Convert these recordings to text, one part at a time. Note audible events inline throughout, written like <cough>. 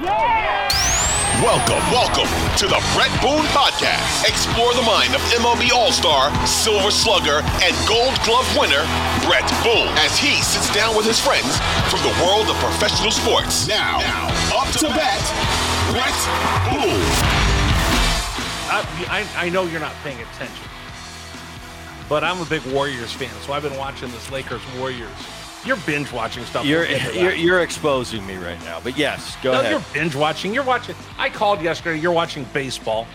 Welcome, welcome to the Bret Boone Podcast. Explore the mind of MLB All Star, Silver Slugger, and Gold Glove winner, Bret Boone, as he sits down with his friends from the world of professional sports. Now, now up to bat, Bret Boone. I, I, I know you're not paying attention, but I'm a big Warriors fan, so I've been watching this Lakers Warriors. You're binge watching stuff. You're We'll get to that. you're, you're exposing me right now. But yes, go no, ahead. you're binge watching. You're watching. I called yesterday. You're watching baseball.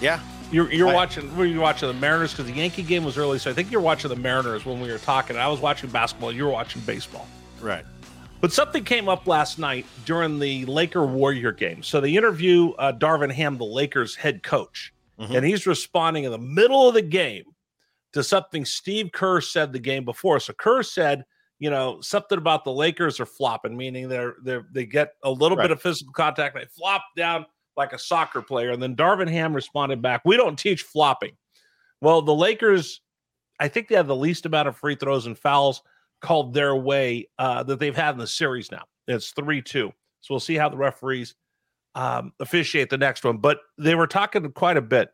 Yeah. You're you're I- watching. Were you watching the Mariners because the Yankee game was early? So I think you're watching the Mariners when we were talking. I was watching basketball. You were watching baseball. Right. But something came up last night during the Laker Warrior game. So they interview uh, Darvin Ham, the Lakers head coach, Mhm. and he's responding in the middle of the game to something Steve Kerr said the game before. So Kerr said, you know, something about the Lakers are flopping, meaning they're they they get a little Right. bit of physical contact, they flop down like a soccer player, and then Darvin Ham responded back, "We don't teach flopping." Well, the Lakers, I think they have the least amount of free throws and fouls called their way uh, that they've had in the series now. It's 3 2. So we'll see how the referees um, officiate the next one. But they were talking quite a bit.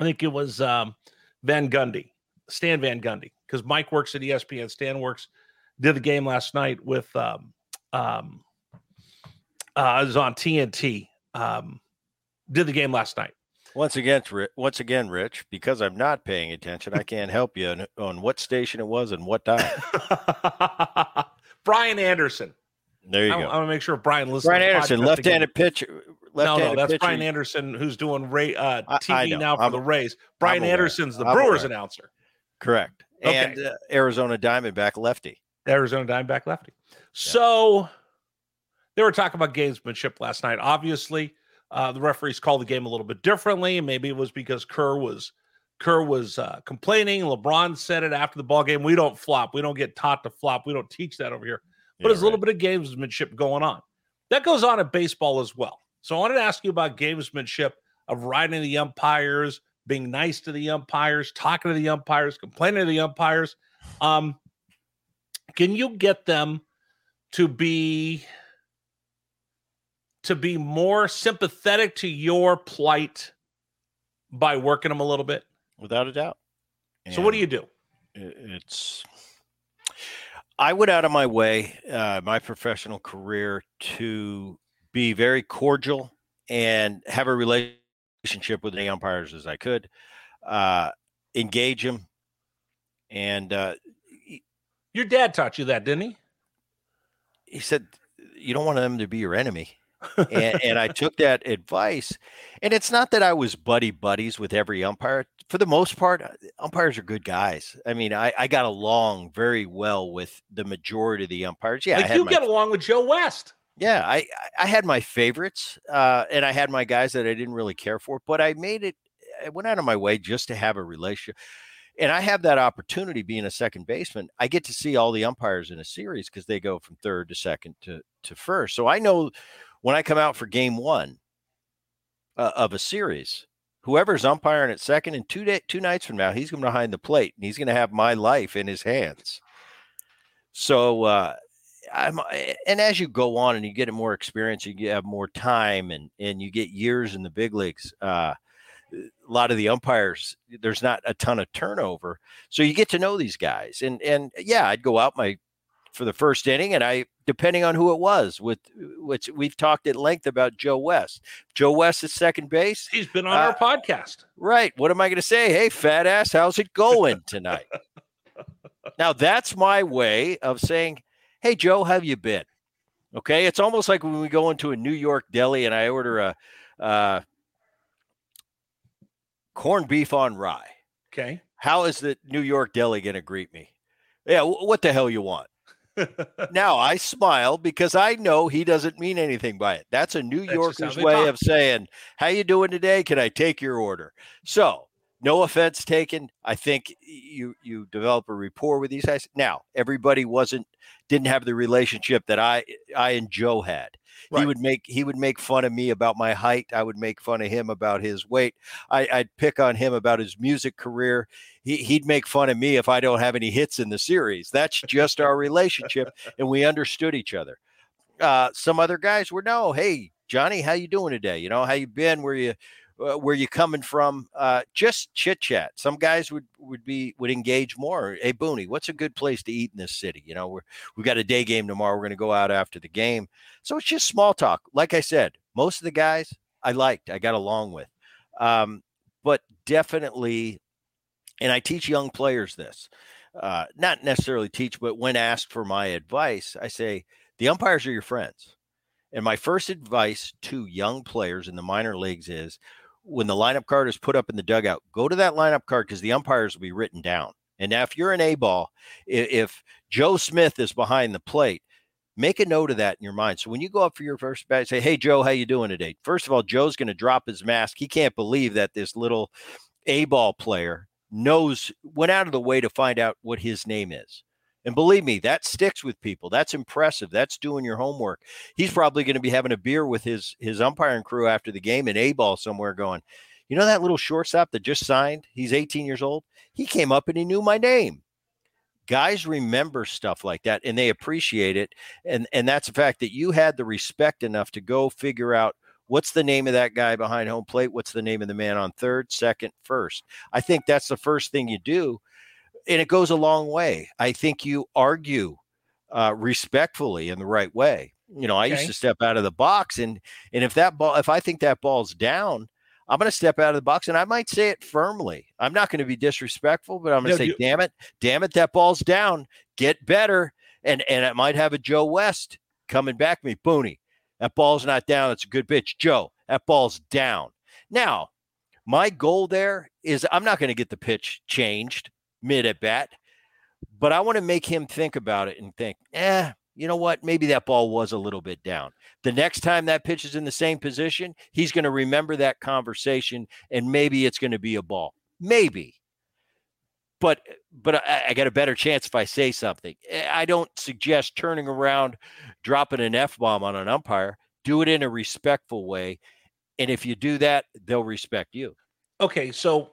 I think it was um, Van Gundy, Stan Van Gundy, because Mike works at ESPN. Stan works, did the game last night with, um, um, uh, it was on TNT. Um, did the game last night. Once again, once again, Rich, because I'm not paying attention, I can't help you on, on what station it was and what time. <laughs> Brian Anderson. There you go. I, go. want to make sure Brian listens. Brian Anderson, left-handed pitcher. No, no, that's pitcher. Brian Anderson who's doing Ray, uh, TV now for I'm- the Rays. Brian. Anderson's the I'm Brewers aware. announcer. Correct. Okay. And uh, Arizona Diamondback lefty. Arizona Diamondback lefty. So they were talking about gamesmanship last night. Obviously, uh, the referees called the game a little bit differently. Maybe it was because Kerr was Kerr was uh, complaining. LeBron said it after the ball game. We don't flop. We don't get taught to flop. We don't teach that over here. But Yeah, there's a little bit of gamesmanship going on. That goes on in baseball as well. So I wanted to ask you about gamesmanship of riding the umpires, being nice to the umpires, talking to the umpires, complaining to the umpires. Um, can you get them to be to be more sympathetic to your plight by working them a little bit? without a doubt. So what do you do? It's. I went out of my way, uh, my professional career, to be very cordial and have a relationship with the umpires as I could, uh, engage them, and uh, Your dad taught you that, didn't he? he said, "You don't want them to be your enemy." and, <laughs> and I took that advice. And it's not that I was buddy buddies with every umpire. For the most part, uh, umpires are good guys. I mean, I, I got along very well with the majority of the umpires. Yeah, I like you my, get along with Joe West. Yeah, I I- had my favorites, uh, and I had my guys that I didn't really care for. But I made it. I went out of my way just to have a relationship. And I have that opportunity being a second baseman. I get to see all the umpires in a series because they go from third to second to, to first. So I know when I come out for game one uh, of a series, whoever's umpiring at second and two day, two nights from now, he's going to behind the plate and he's going to have my life in his hands. So uh, I'm, and as you go on and you get more experience, you have more time and and you get years in the big leagues. Uh, a lot of the umpires, there's not a ton of turnover, so you get to know these guys. And and yeah, I'd go out my for the first inning, and I depending on who it was, with which we've talked at length about Joe West. Joe West at second base, He's been on Uh, our podcast. right? What am I going to say? Hey, fat ass, how's it going <laughs> tonight? now that's my way of saying, "Hey, Joe, how have you been?" Okay, it's almost like when we go into a New York deli and I order a uh, corned beef on rye. Okay. How is the New York deli going to greet me? Yeah, wh- what the hell you want? <laughs> now I smile because I know he doesn't mean anything by it. That's a New Yorker's way talk. of saying, "How you doing today? Can I take your order?" So, no offense taken. I think you you develop a rapport with these guys. Now, everybody wasn't didn't have the relationship that I I and Joe had. He would make he would make fun of me about my height. I would make fun of him about his weight. I, I'd pick on him about his music career. He, he'd make fun of me if I don't have any hits in the series. That's just our relationship, and we understood each other. Uh, some other guys were no, hey Johnny, how you doing today? You know, how you been? Where you uh, where you coming from? Uh, just chit chat. Some guys would would be would engage more. Hey Booney, what's a good place to eat in this city? You know, we're we got a day game tomorrow. We're going to go out after the game, so it's just small talk. Like I said, most of the guys I liked, I got along with, um, but definitely, and I teach young players this. Uh, not necessarily teach, but when asked for my advice, I say the umpires are your friends. And my first advice to young players in the minor leagues is when the lineup card is put up in the dugout, go to that lineup card because the umpires will be written down. And now, if you're an A ball, if Joe Smith is behind the plate, make a note of that in your mind. So when you go up for your first bat, say, "Hey Joe, how you doing today?" First of all, Joe's going to drop his mask. He can't believe that this little A ball player knows went out of the way to find out what his name is. And believe me, that sticks with people. That's impressive. That's doing your homework. He's probably going to be having a beer with his his umpiring crew after the game in A ball somewhere going, you know that little shortstop that just signed? He's 18 years old. He came up and he knew my name. Guys remember stuff like that and they appreciate it. And and that's the fact that you had the respect enough to go figure out what's the name of that guy behind home plate? What's the name of the man on third, second, first? I think that's the first thing you do and it goes a long way. I think you argue uh, respectfully in the right way. You know, I okay. used to step out of the box, and and if that ball, if I think that ball's down, I'm going to step out of the box, and I might say it firmly. I'm not going to be disrespectful, but I'm going to no, say, you- "Damn it, damn it, that ball's down. Get better." And and I might have a Joe West coming back me, Booney. That ball's not down. It's a good pitch, Joe. That ball's down. Now, my goal there is I'm not going to get the pitch changed mid at bat. But I want to make him think about it and think, eh, you know what? Maybe that ball was a little bit down. The next time that pitch is in the same position, he's going to remember that conversation and maybe it's going to be a ball. Maybe. But but I, I got a better chance if I say something. Eh, I don't suggest turning around, dropping an F bomb on an umpire. Do it in a respectful way. And if you do that, they'll respect you. Okay. So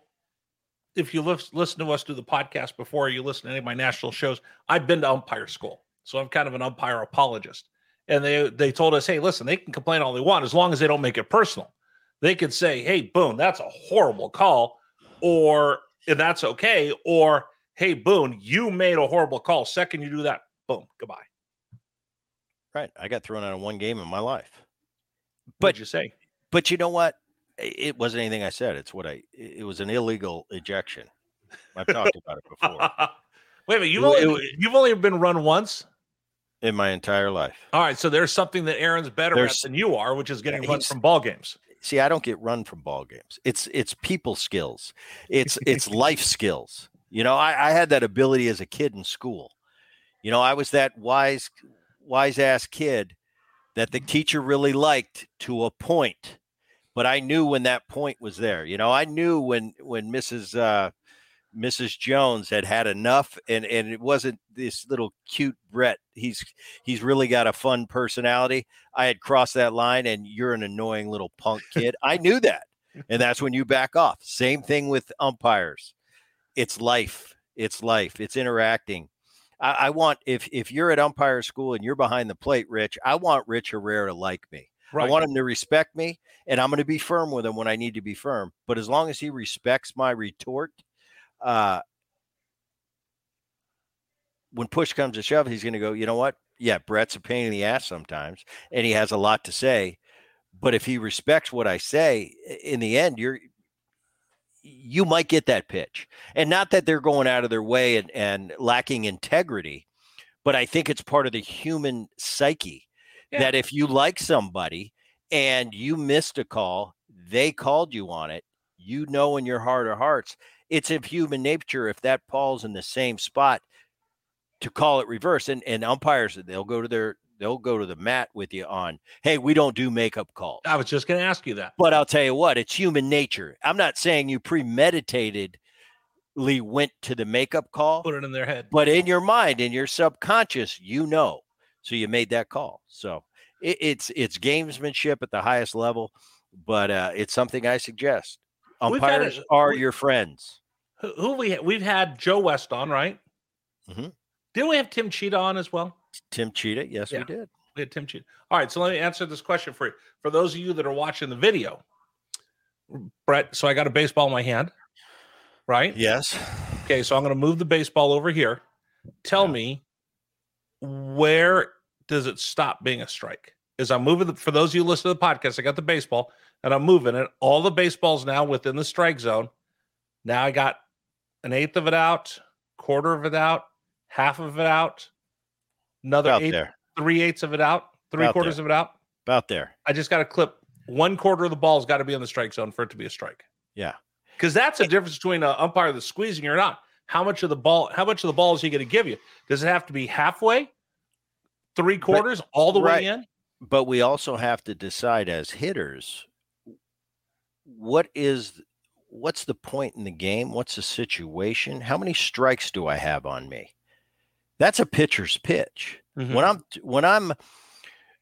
if you listen to us do the podcast before, you listen to any of my national shows, I've been to umpire school. So I'm kind of an umpire apologist. And they they told us, hey, listen, they can complain all they want as long as they don't make it personal. They could say, hey, Boone, that's a horrible call, or and that's okay, or hey, Boone, you made a horrible call. Second you do that, boom, goodbye. Right. I got thrown out of one game in my life. But What'd you say? But you know what? It wasn't anything I said. It's what I. It was an illegal ejection. I've <laughs> talked about it before. Wait a minute. You've only, it, you've only been run once in my entire life. All right. So there's something that Aaron's better there's, at than you are, which is getting run from ball games. See, I don't get run from ball games. It's it's people skills. It's it's <laughs> life skills. You know, I, I had that ability as a kid in school. You know, I was that wise wise ass kid that the mm-hmm. teacher really liked to a point but I knew when that point was there. You know, I knew when when Mrs. Uh, Mrs. Jones had had enough, and and it wasn't this little cute Bret. He's he's really got a fun personality. I had crossed that line, and you're an annoying little punk <laughs> kid. I knew that, and that's when you back off. Same thing with umpires. It's life. It's life. It's interacting. I, I want if if you're at umpire school and you're behind the plate, Rich. I want Rich Herrera to like me. Right. I want him to respect me, and I'm going to be firm with him when I need to be firm. But as long as he respects my retort, uh, when push comes to shove, he's going to go, you know what? Yeah, Bret's a pain in the ass sometimes, and he has a lot to say. But if he respects what I say, in the end, you're you might get that pitch. And not that they're going out of their way and, and lacking integrity, but I think it's part of the human psyche yeah. that if you like somebody and you missed a call, they called you on it, you know in your heart of hearts, it's of human nature if that ball's in the same spot to call it reverse. And and umpires, they'll go to their they'll go to the mat with you on, hey, we don't do makeup calls. I was just gonna ask you that. But I'll tell you what, it's human nature. I'm not saying you premeditated Lee went to the makeup call. Put it in their head. But in your mind, in your subconscious, you know. So you made that call. So it, it's it's gamesmanship at the highest level, but uh, it's something I suggest. Umpires a, are we, your friends. Who, we we've had Joe West on, right? Mm-hmm. Didn't we have Tim Tschida on as well? Tim Tschida, yes, yeah. we did. We had Tim Tschida. All right, so let me answer this question for you. For those of you that are watching the video, Bret. So I got a baseball in my hand, right? Yes. Okay, so I'm going to move the baseball over here. Tell me where does it stop being a strike? Is I'm moving the, for those of you who listen to the podcast, I got the baseball and I'm moving it. All the baseballs now within the strike zone. Now I got an eighth of it out, quarter of it out, half of it out, another About eighth, there. three eighths of it out, three About quarters there. of it out. About there. I just got to clip one quarter of the ball's got to be in the strike zone for it to be a strike. Yeah. Because that's the difference between an umpire that's squeezing or not. How much of the ball? How much of the ball is he going to give you? Does it have to be halfway, three quarters, all the right. way in? But we also have to decide as hitters what is what's the point in the game? What's the situation? How many strikes do I have on me? That's a pitcher's pitch. Mhm. When I'm when I'm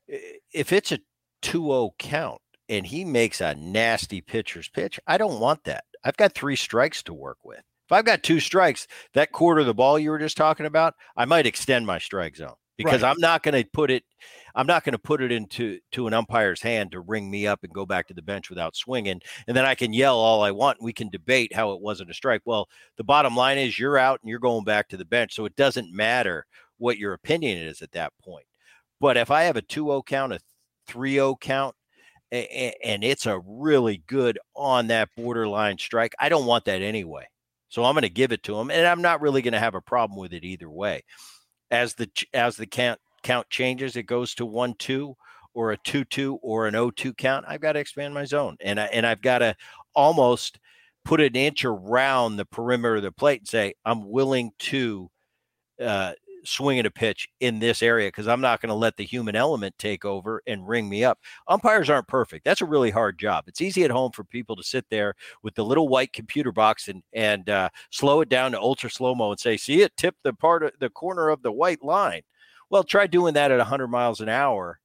if it's a 2-0 count and he makes a nasty pitcher's pitch, I don't want that. I've got 3 strikes to work with. If I've got two strikes, that quarter of the ball you were just talking about, I might extend my strike zone because Right. I'm not going to put it I'm not going to put it into to an umpire's hand to ring me up and go back to the bench without swinging and then I can yell all I want and we can debate how it wasn't a strike. Well, the bottom line is you're out and you're going back to the bench, so it doesn't matter what your opinion is at that point. But if I have a 2-0 count, a 3-0 count and it's a really good on that borderline strike, I don't want that anyway. So I'm going to give it to him and I'm not really going to have a problem with it either way. As the as the count count changes, it goes to 1-2 or a 2-2 or an 0-2 count, I've got to expand my zone and I and I've got to almost put an inch around the perimeter of the plate and say I'm willing to uh, swing at a pitch in this area because I'm not going to let the human element take over and ring me up. Umpires aren't perfect. That's a really hard job. It's easy at home for people to sit there with the little white computer box and and uh, slow it down to ultra slow mo and say, "See it tip the part of the corner of the white line." Well, try doing that at 100 miles an hour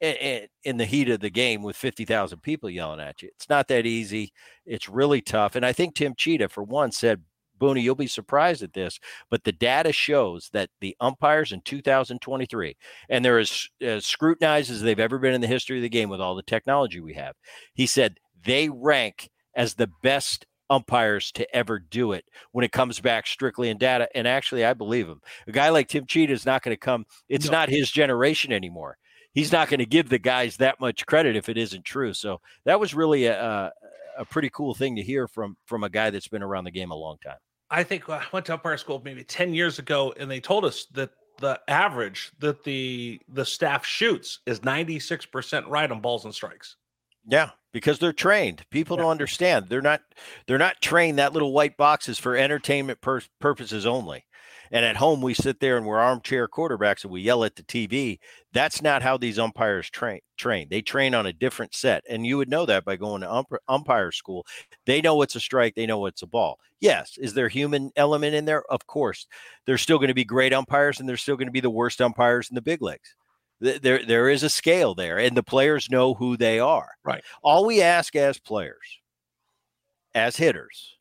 in the heat of the game with 50,000 people yelling at you. It's not that easy. It's really tough. And I think Tim Tschida, for one, said, Booney, you'll be surprised at this, but the data shows that the umpires in 2023, and they're as, as scrutinized as they've ever been in the history of the game with all the technology we have. He said they rank as the best umpires to ever do it when it comes back strictly in data. And actually, I believe him. A guy like Tim Tschida is not going to come, it's No. not his generation anymore. He's not going to give the guys that much credit if it isn't true. So that was really a, a, a pretty cool thing to hear from from a guy that's been around the game a long time. I think uh, I went to umpire school maybe 10 years ago, and they told us that the average that the the staff shoots is 96% right on balls and strikes. Yeah, because they're trained. People Yeah. don't understand. They're not they're not trained that little white box is for entertainment pur- purposes only. And at home we sit there and we're armchair quarterbacks and we yell at the TV. That's not how these umpires train train. They train on a different set. And you would know that by going to ump- umpire school. They know it's a strike, they know it's a ball. Yes, is there human element in there? Of course. There's still going to be great umpires and there's still going to be the worst umpires in the big leagues. There, there is a scale there, and the players know who they are. Right. All we ask as players, as hitters,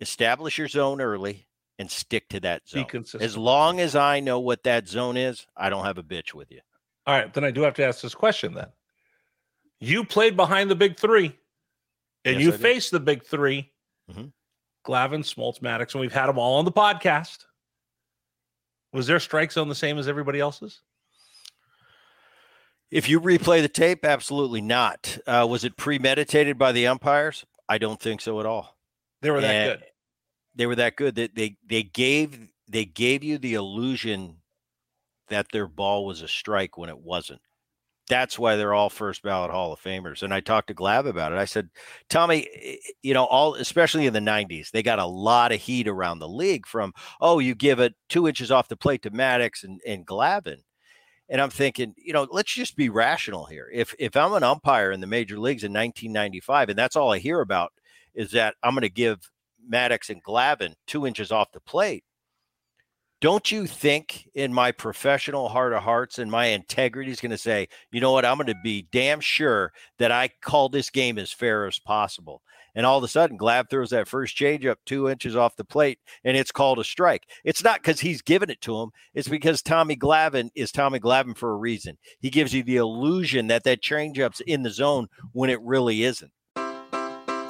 establish your zone early and stick to that Be zone. consistent. As long as I know what that zone is, I don't have a bitch with you. All right, then I do have to ask this question then. You played behind the big three, and Yes, you I did. faced the big 3 Mhm. Glavine, Smoltz, Maddux, and we've had them all on the podcast. Was their strike zone the same as everybody else's? If you replay the tape, absolutely not. Uh, was it premeditated by the umpires? I don't think so at all. They were that And good. They were that good that they they gave they gave you the illusion that their ball was a strike when it wasn't. That's why they're all first ballot Hall of Famers. And I talked to Glav about it. I said, Tommy, eh, you know, all especially in the 90s, they got a lot of heat around the league from, oh, you give it two inches off the plate to Maddux and, and Glavine. And I'm thinking, you know, let's just be rational here. If if I'm an umpire in the major leagues in 1995, and that's all I hear about is that I'm going to give Maddux and Glavine two inches off the plate. don't you think in my professional heart of hearts and my integrity is going to say, you know what, I'm going to be damn sure that I call this game as fair as possible. And all of a sudden, Glav throws that first changeup two inches off the plate, and it's called a strike. It's not because he's given it to him; it's because Tommy Glavine is Tommy Glavine for a reason. He gives you the illusion that that changeup's in the zone when it really isn't.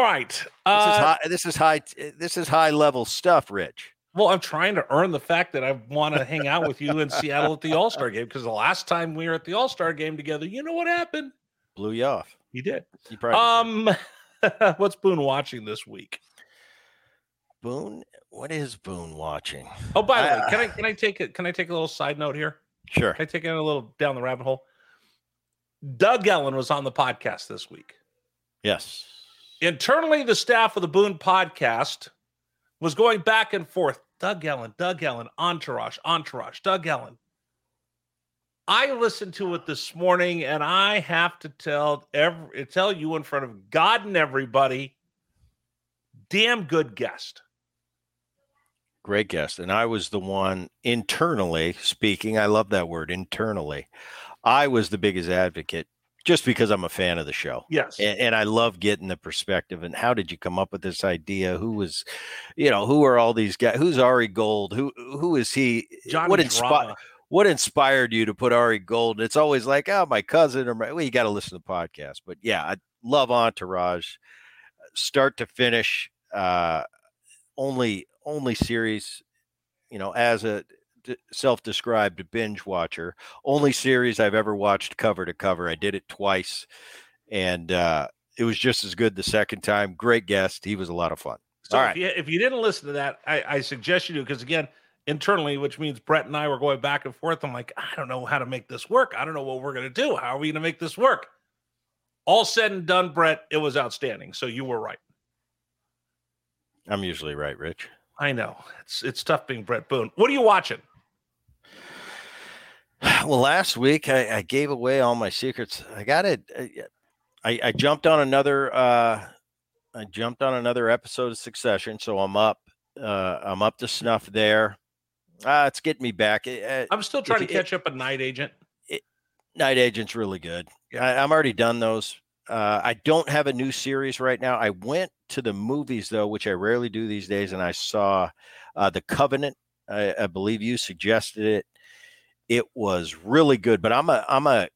All right. This is Uh, high. This is high. This is high level stuff, Rich. well, I'm trying to earn the fact that I want to hang out with you in Seattle at the All Star game because the last time we were at the All Star game together, you know what happened? Blew you off. You did. You probably. Um, <laughs> what's Boone watching this week? Boone. What is Boone watching? Oh, by the way, Uh, can I can I take it? Can I take a little side note here? Sure. Can I take it a little down the rabbit hole? Doug Ellin was on the podcast this week. Yes. Internally, the staff of the Boone podcast was going back and forth. Doug Ellin, Doug Ellin, Entourage, Entourage, Doug Ellin. I listened to it this morning, and I have to tell every tell you in front of God and everybody, damn good guest. Great guest. And I was the one internally speaking. I love that word internally. I was the biggest advocate just because I'm a fan of the show. Yes. And, and I love getting the perspective. And how did you come up with this idea? Who was, you know, who are all these guys? Who's Ari Gold? Who who is he? Johnny what inspired what inspired you to put Ari Gold? It's always like, oh, my cousin or my well, you got to listen to the podcast. But yeah, I love Entourage, start to finish. Uh, only only series, you know, as a d- self-described binge watcher, only series I've ever watched cover to cover. I did it twice, and uh, it was just as good the second time. Great guest. He was a lot of fun. So All if right. you if you didn't listen to that, I, I suggest you do because again, internally, which means Bret and I were going back and forth. I'm like, I don't know how to make this work. I don't know what we're gonna do. How are we gonna make this work? All said and done, Bret, it was outstanding. So you were right. I'm usually right, Rich. I know it's it's tough being Bret Boone. What are you watching? <sighs> Well, last week I, I gave away all my secrets. I got it. I, I jumped on another. Uh, I jumped on another episode of Succession, so I'm up. Uh, I'm up to snuff there. Uh, it's getting me back. Uh, I'm still trying to catch up a night agent. Night Agent's really good. I, I'm already done those. Uh, I don't have a new series right now. I went to the movies though, which I rarely do these days, and I saw uh, The Covenant. I, I believe you suggested it. It was really good, but I'm a I'm a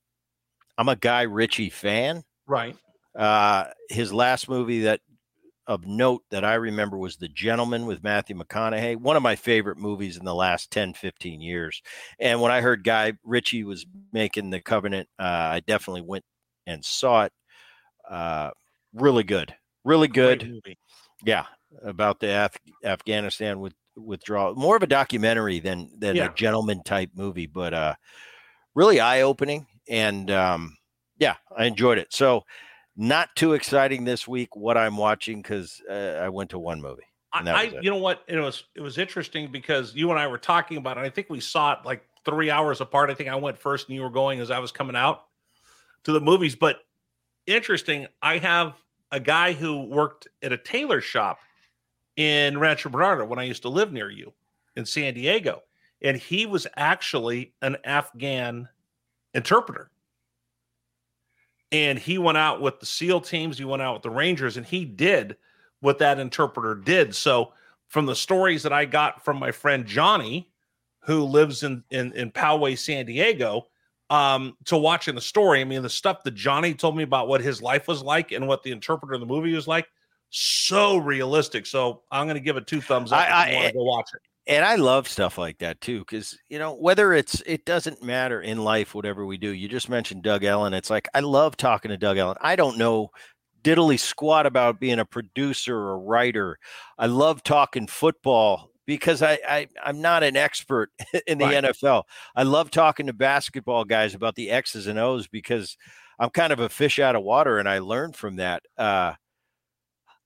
I'm a Guy Ritchie fan. Right. Uh, his last movie that of note that I remember was The Gentlemen with Matthew McConaughey, one of my favorite movies in the last 10, 15 years. And when I heard Guy Ritchie was making The Covenant, uh, I definitely went and saw it. Uh, really good, really good. Yeah, about the Af- Afghanistan with withdrawal. More of a documentary than than Yeah. a gentleman type movie, but uh, really eye opening. And um, yeah, I enjoyed it. So not too exciting this week what I'm watching because uh, I went to one movie. I, you know what? It was it was interesting because you and I were talking about it. I think we saw it like three hours apart. I think I went first and you were going as I was coming out to the movies. But interesting, I have a guy who worked at a tailor shop in Rancho Bernardo when I used to live near you in San Diego. And he was actually an Afghan interpreter. And he went out with the SEAL teams, he went out with the Rangers, and he did what that interpreter did. So, from the stories that I got from my friend Johnny, who lives in in, in Poway, San Diego, um, to watching the story, I mean, the stuff that Johnny told me about what his life was like and what the interpreter in the movie was like, so realistic. So, I'm going to give it two thumbs up. I- I- want to go watch it. and I love stuff like that too, because you know whether it's it doesn't matter in life, whatever we do. You just mentioned Doug Ellin. It's like I love talking to Doug Ellin. I don't know diddly squat about being a producer or writer. I love talking football because I, I I'm not an expert <laughs> in the Right. NFL. I love talking to basketball guys about the X's and O's because I'm kind of a fish out of water, and I learned from that. Uh,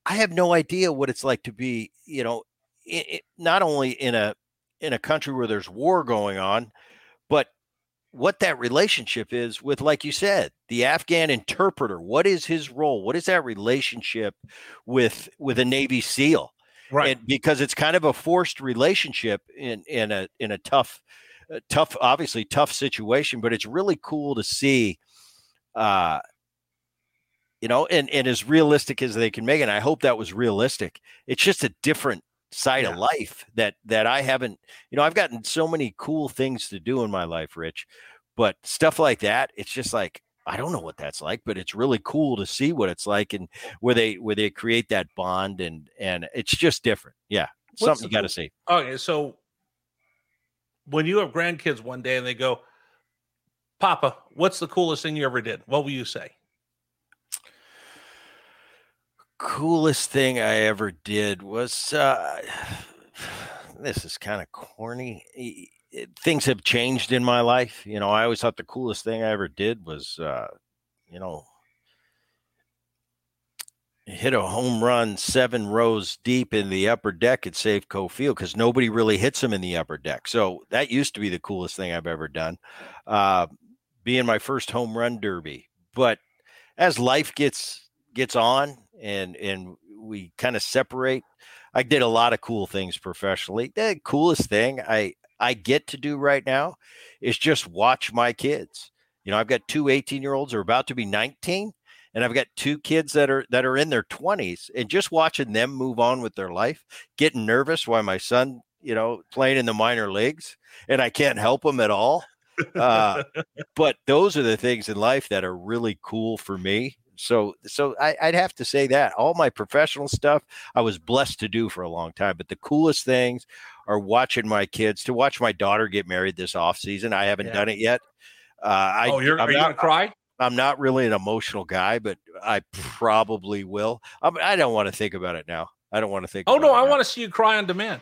I have no idea what it's like to be, you know, i i not only in a in a country where there's war going on, but what that relationship is with, like you said, the Afghan interpreter. What is his role? What is that relationship with with a Navy SEAL? Right. and because it's kind of a forced relationship in in a in a tough uh, tough obviously tough situation but it's really cool to see uh you know and and as realistic as they can make it and i hope that was realistic it's just a different side of life that that i haven't you know i've gotten so many cool things to do in my life rich but stuff like that it's just like i don't know what that's like but it's really cool to see what it's like and where they where they create that bond and and it's just different yeah What's something you got to see Okay, so when you have grandkids one day and they go, Papa, what's the coolest thing you ever did? What will you say? Coolest thing I ever did was uh, <sighs> this is kind of corny. Things have changed in my life. You know, I always thought the coolest thing I ever did was, uh, you know, hit a home run seven rows deep in the upper deck at Safeco Field because nobody really hits them in the upper deck. So that used to be the coolest thing I've ever done. Uh, being my first home run derby, but as life gets gets on and and we kind of separate i did a lot of cool things professionally the coolest thing i i get to do right now is just watch my kids you know i've got two 18 year olds who are about to be 19 and i've got two kids that are that are in their 20s and just watching them move on with their life getting nervous while my son you know playing in the minor leagues and i can't help him at all uh, <laughs> but those are the things in life that are really cool for me. So, so I, I'd have to say that all my professional stuff I was blessed to do for a long time. But the coolest things are watching my kids. To watch my daughter get married this off season, I haven't Yeah. done it yet. Uh, I, oh, you're I'm are you not, gonna cry? I'm not really an emotional guy, but I probably will. I'm, I don't want to think about it now. I don't want to think. Oh no, I now. want to see you cry on demand.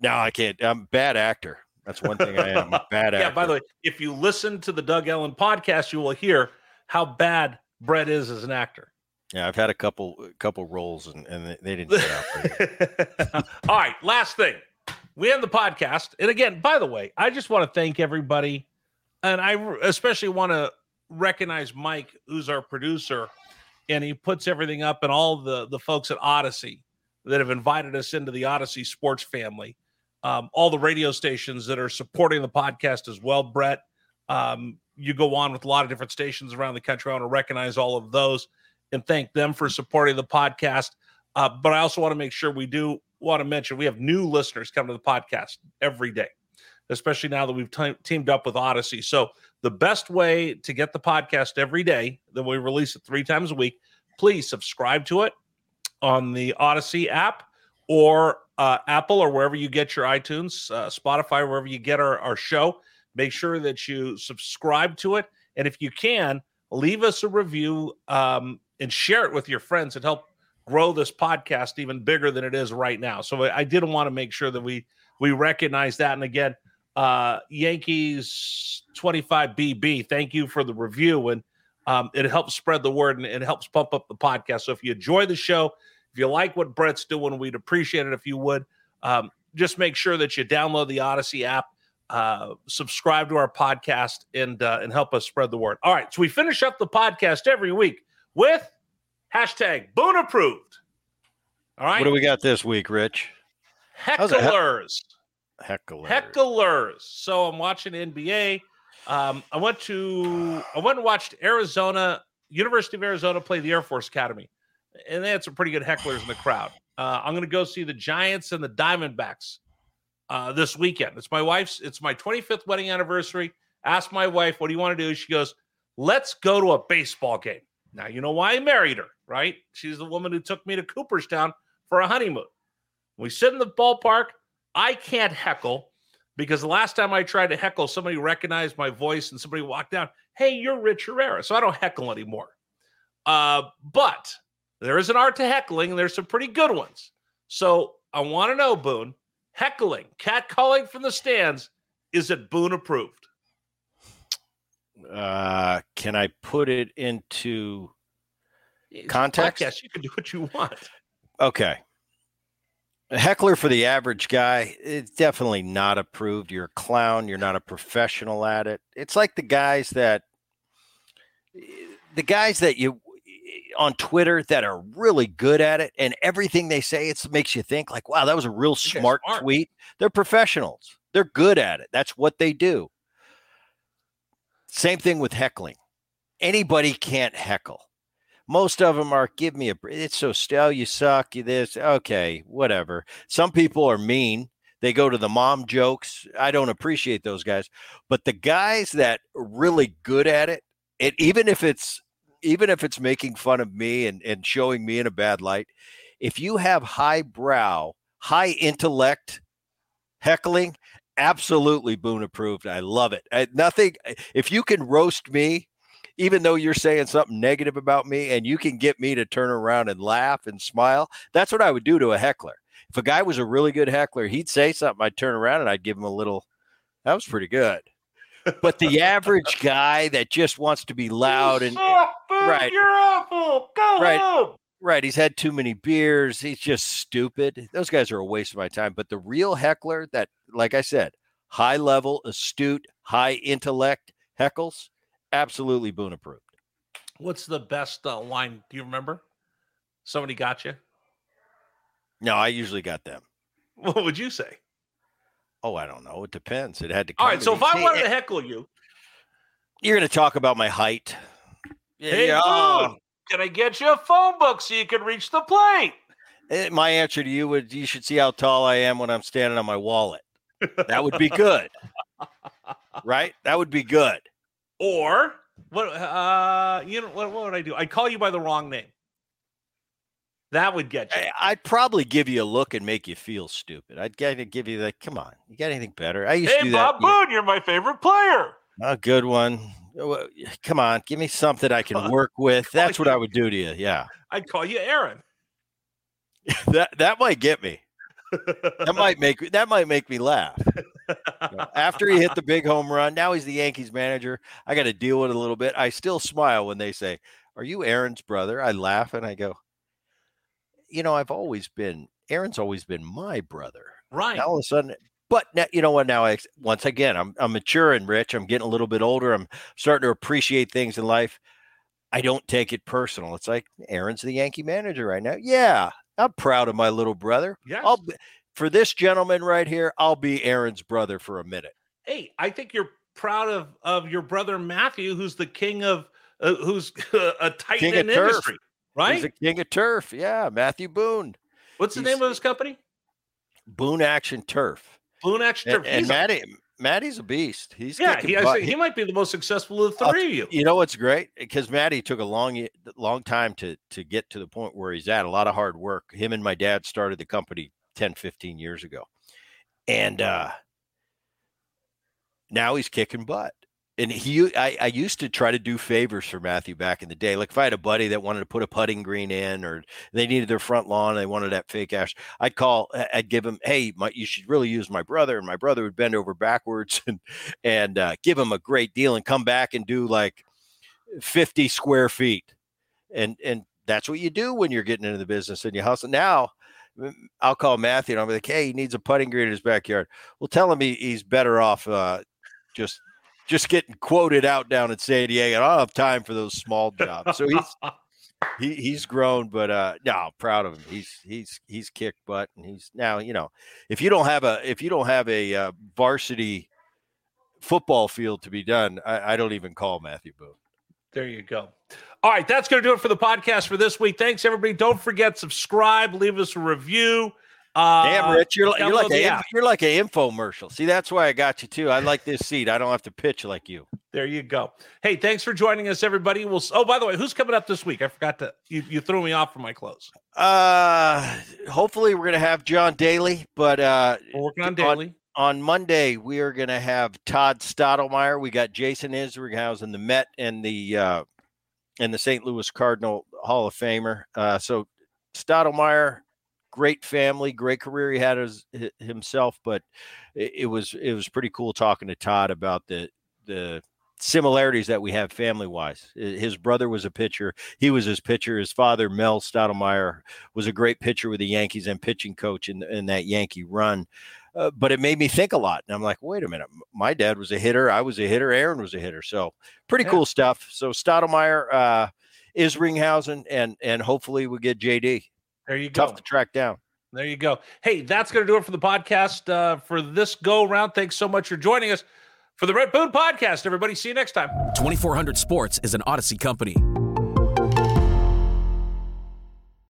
No, I can't. I'm a bad actor. That's one thing I am. I'm a <laughs> bad actor. Yeah, by the way, if you listen to the Doug Ellin podcast, you will hear how bad Bret is as an actor. Yeah, I've had a couple couple roles and, and they- didn't turn out. <laughs> All right, last thing. We have the podcast. And again, by the way, I just want to thank everybody. And I especially want to recognize Mike, who's our producer, and he puts everything up and all the, the folks at Audacy that have invited us into the Audacy sports family. Um, all the radio stations that are supporting the podcast as well, Bret. Um, you go on with a lot of different stations around the country. I want to recognize all of those and thank them for supporting the podcast. Uh, but I also want to make sure we do want to mention we have new listeners come to the podcast every day, especially now that we've te- teamed up with Audacy. So the best way to get the podcast every day, that we release it three times a week, please subscribe to it on the Audacy app or uh, Apple or wherever you get your iTunes, uh, Spotify, wherever you get our, our show. Make sure that you subscribe to it. And if you can, leave us a review um, and share it with your friends and help grow this podcast even bigger than it is right now. So I, did want to make sure that we we recognize that. And again, uh, Yankees 25 BB, thank you for the review. And um, it helps spread the word and it helps pump up the podcast. So if you enjoy the show, if you like what Bret's doing, we'd appreciate it if you would. Um, just make sure that you download the Audacy app, uh, subscribe to our podcast, and uh, and help us spread the word. All right, so we finish up the podcast every week with hashtag Boone approved. All right, What do we got this week, Rich? It? hecklers, hecklers. So I'm watching NBA. Um, I went to I went and watched Arizona University of Arizona play the Air Force Academy, and they had some pretty good hecklers in the crowd. Uh, I'm going to go see the Giants and the Diamondbacks uh, this weekend. It's my wife's. It's my 25th wedding anniversary. Asked my wife, "What do you want to do?" She goes, "Let's go to a baseball game." Now you know why I married her, right? She's the woman who took me to Cooperstown for a honeymoon. We sit in the ballpark. I can't heckle because the last time I tried to heckle, somebody recognized my voice and somebody walked down. Hey, you're Rich Herrera, so I don't heckle anymore. Uh, but there is an art to heckling, and there's some pretty good ones. So I want to know, Boone, heckling, catcalling from the stands, is it Boone approved? Uh, can I put it into context? Yes, you can do what you want. Okay. A heckler for the average guy, it's definitely not approved. You're a clown. You're not a professional at it. It's like the guys that, the guys that you on Twitter that are really good at it, and everything they say it makes you think like, wow, that was a real smart, smart tweet. They're professionals. They're good at it. That's what they do. Same thing with heckling. Anybody can't heckle. Most of them are give me a it's so still oh, you suck you this okay whatever. Some people are mean. They go to the mom jokes. I don't appreciate those guys, but the guys that are really good at it, it even if it's even if it's making fun of me and and showing me in a bad light, if you have high brow, high intellect heckling, absolutely Boone approved. I love it. I, nothing. Eh, if you can roast me, even though you're saying something negative about me, and you can get me to turn around and laugh and smile, that's what I would do to a heckler. If a guy was a really good heckler, he'd say something. I'd turn around and I'd give him a little. That was pretty good. But the average guy that just wants to be loud and right, you're awful. Go right, home. Right. He's had too many beers. He's just stupid. Those guys are a waste of my time. But the real heckler that, like I said, high level, astute, high intellect heckles, absolutely Boone approved. What's the best uh, line? Do you remember? Somebody got you? No, I usually got them. <laughs> What would you say? Oh, I don't know. It depends. It had to. All right. So me. if I See, wanted to heckle you, you're going to talk about my height. Hey, yeah, Boone, can I get you a phone book so you can reach the plate? Eh, My answer to you would you should see how tall I am when I'm standing on my wallet. That would be good. <laughs> right? That would be good. Or what? Uh, you know what? What would I do? I'd call you by the wrong name. That would get you. I- I'd probably give you a look and make you feel stupid. I'd get to give you like, come on, you got anything better? I used to Hey, do Bob that. Boone, you're my favorite player. a good one. Oh, well, Come on, give me something I can <laughs> work with. That's what I would do to you. Yeah, I'd call you Aaron. <laughs> that that might get me. That might <laughs> make that might make me laugh. After he hit the big home run, now he's the Yankees manager. I got to deal with it a little bit. I still smile when they say, "Are you Aaron's brother?" I laugh and I go, "You know, I've always been Aaron's always been my brother." right. Now all of a sudden, but now, you know what? Now, I, once again, I'm I'm mature and rich. I'm getting a little bit older. I'm starting to appreciate things in life. I don't take it personal. It's like Aaron's the Yankee manager right now. Yeah, I'm proud of my little brother. Yes. I'll be, for this gentleman right here. I'll be Aaron's brother for a minute. hey, I think you're proud of of your brother Matthew, who's the king of uh, who's <laughs> a titan in industry, right? He's a king of turf. Yeah, Matthew Boone, What's the he's- name of his company? Boone Action Turf, Action and, and He's a- a beast. He's yeah, he, he might be the most successful of the I'll three of you. You know what's great? Because Matty took a long, long time to to get to the point where he's at. A lot of hard work. Him and my dad started the company 10, 15 years ago. And uh now he's kicking butt. And he I, I used to try to do favors for Matthew back in the day. Like if I had a buddy that wanted to put a putting green in or they needed their front lawn, they wanted that fake ash. I'd call, I'd give him, hey, my, you should really use my brother. And my brother would bend over backwards <laughs> and and uh, give him a great deal and come back and do like 50 square feet. And and that's what you do when you're getting into the business and you hustle. Now I'll call Matthew and I'll be like, hey, he needs a putting green in his backyard. Well, tell him he, he's better off uh, just just getting quoted out down in San Diego. I don't have time for those small jobs. So he's <laughs> he, he's grown, but uh no, I'm proud of him. He's he's he's kicked butt and he's now, you know, if you don't have a if you don't have a uh, varsity football field to be done, I, I don't even call Matthew Boone. There you go. All right, that's going to do it for the podcast for this week. Thanks, everybody. Don't forget subscribe, leave us a review. Uh, Damn, Rich, you're, like- you're like a, you're like an infomercial. See, that's why I got you too. I like this seat. I don't have to pitch like you. There you go. Hey, thanks for joining us, everybody. We'll. Oh, by the way, who's coming up this week? I forgot to. You, you threw me off for my clothes. Uh, hopefully we're gonna have John Daly, but uh, We're working on On- on Monday we are gonna have Todd Stottlemyre. We got Jason Isringhausen, in the Met and the uh, and the St. Louis Cardinal Hall of Famer. Uh, so Stottlemyre, great family, great career he had as himself, but it, it was it was pretty cool talking to Todd about the the similarities that we have family wise. His brother was a pitcher. He was his pitcher. His father, Mel Stottlemyre, was a great pitcher with the Yankees and pitching coach in, in that Yankee run. Uh, but it made me think a lot. And I'm like, wait a minute. My dad was a hitter. I was a hitter. Aaron was a hitter. So pretty yeah. cool stuff. So Stottlemyre uh, Isringhausen, and and hopefully we get JD. There you go. Tough to track down. There you go. Hey, that's going to do it for the podcast uh, for this go round. Thanks so much for joining us for the Bret Boone podcast. Everybody, see you next time. 2400 Sports is an Audacy company.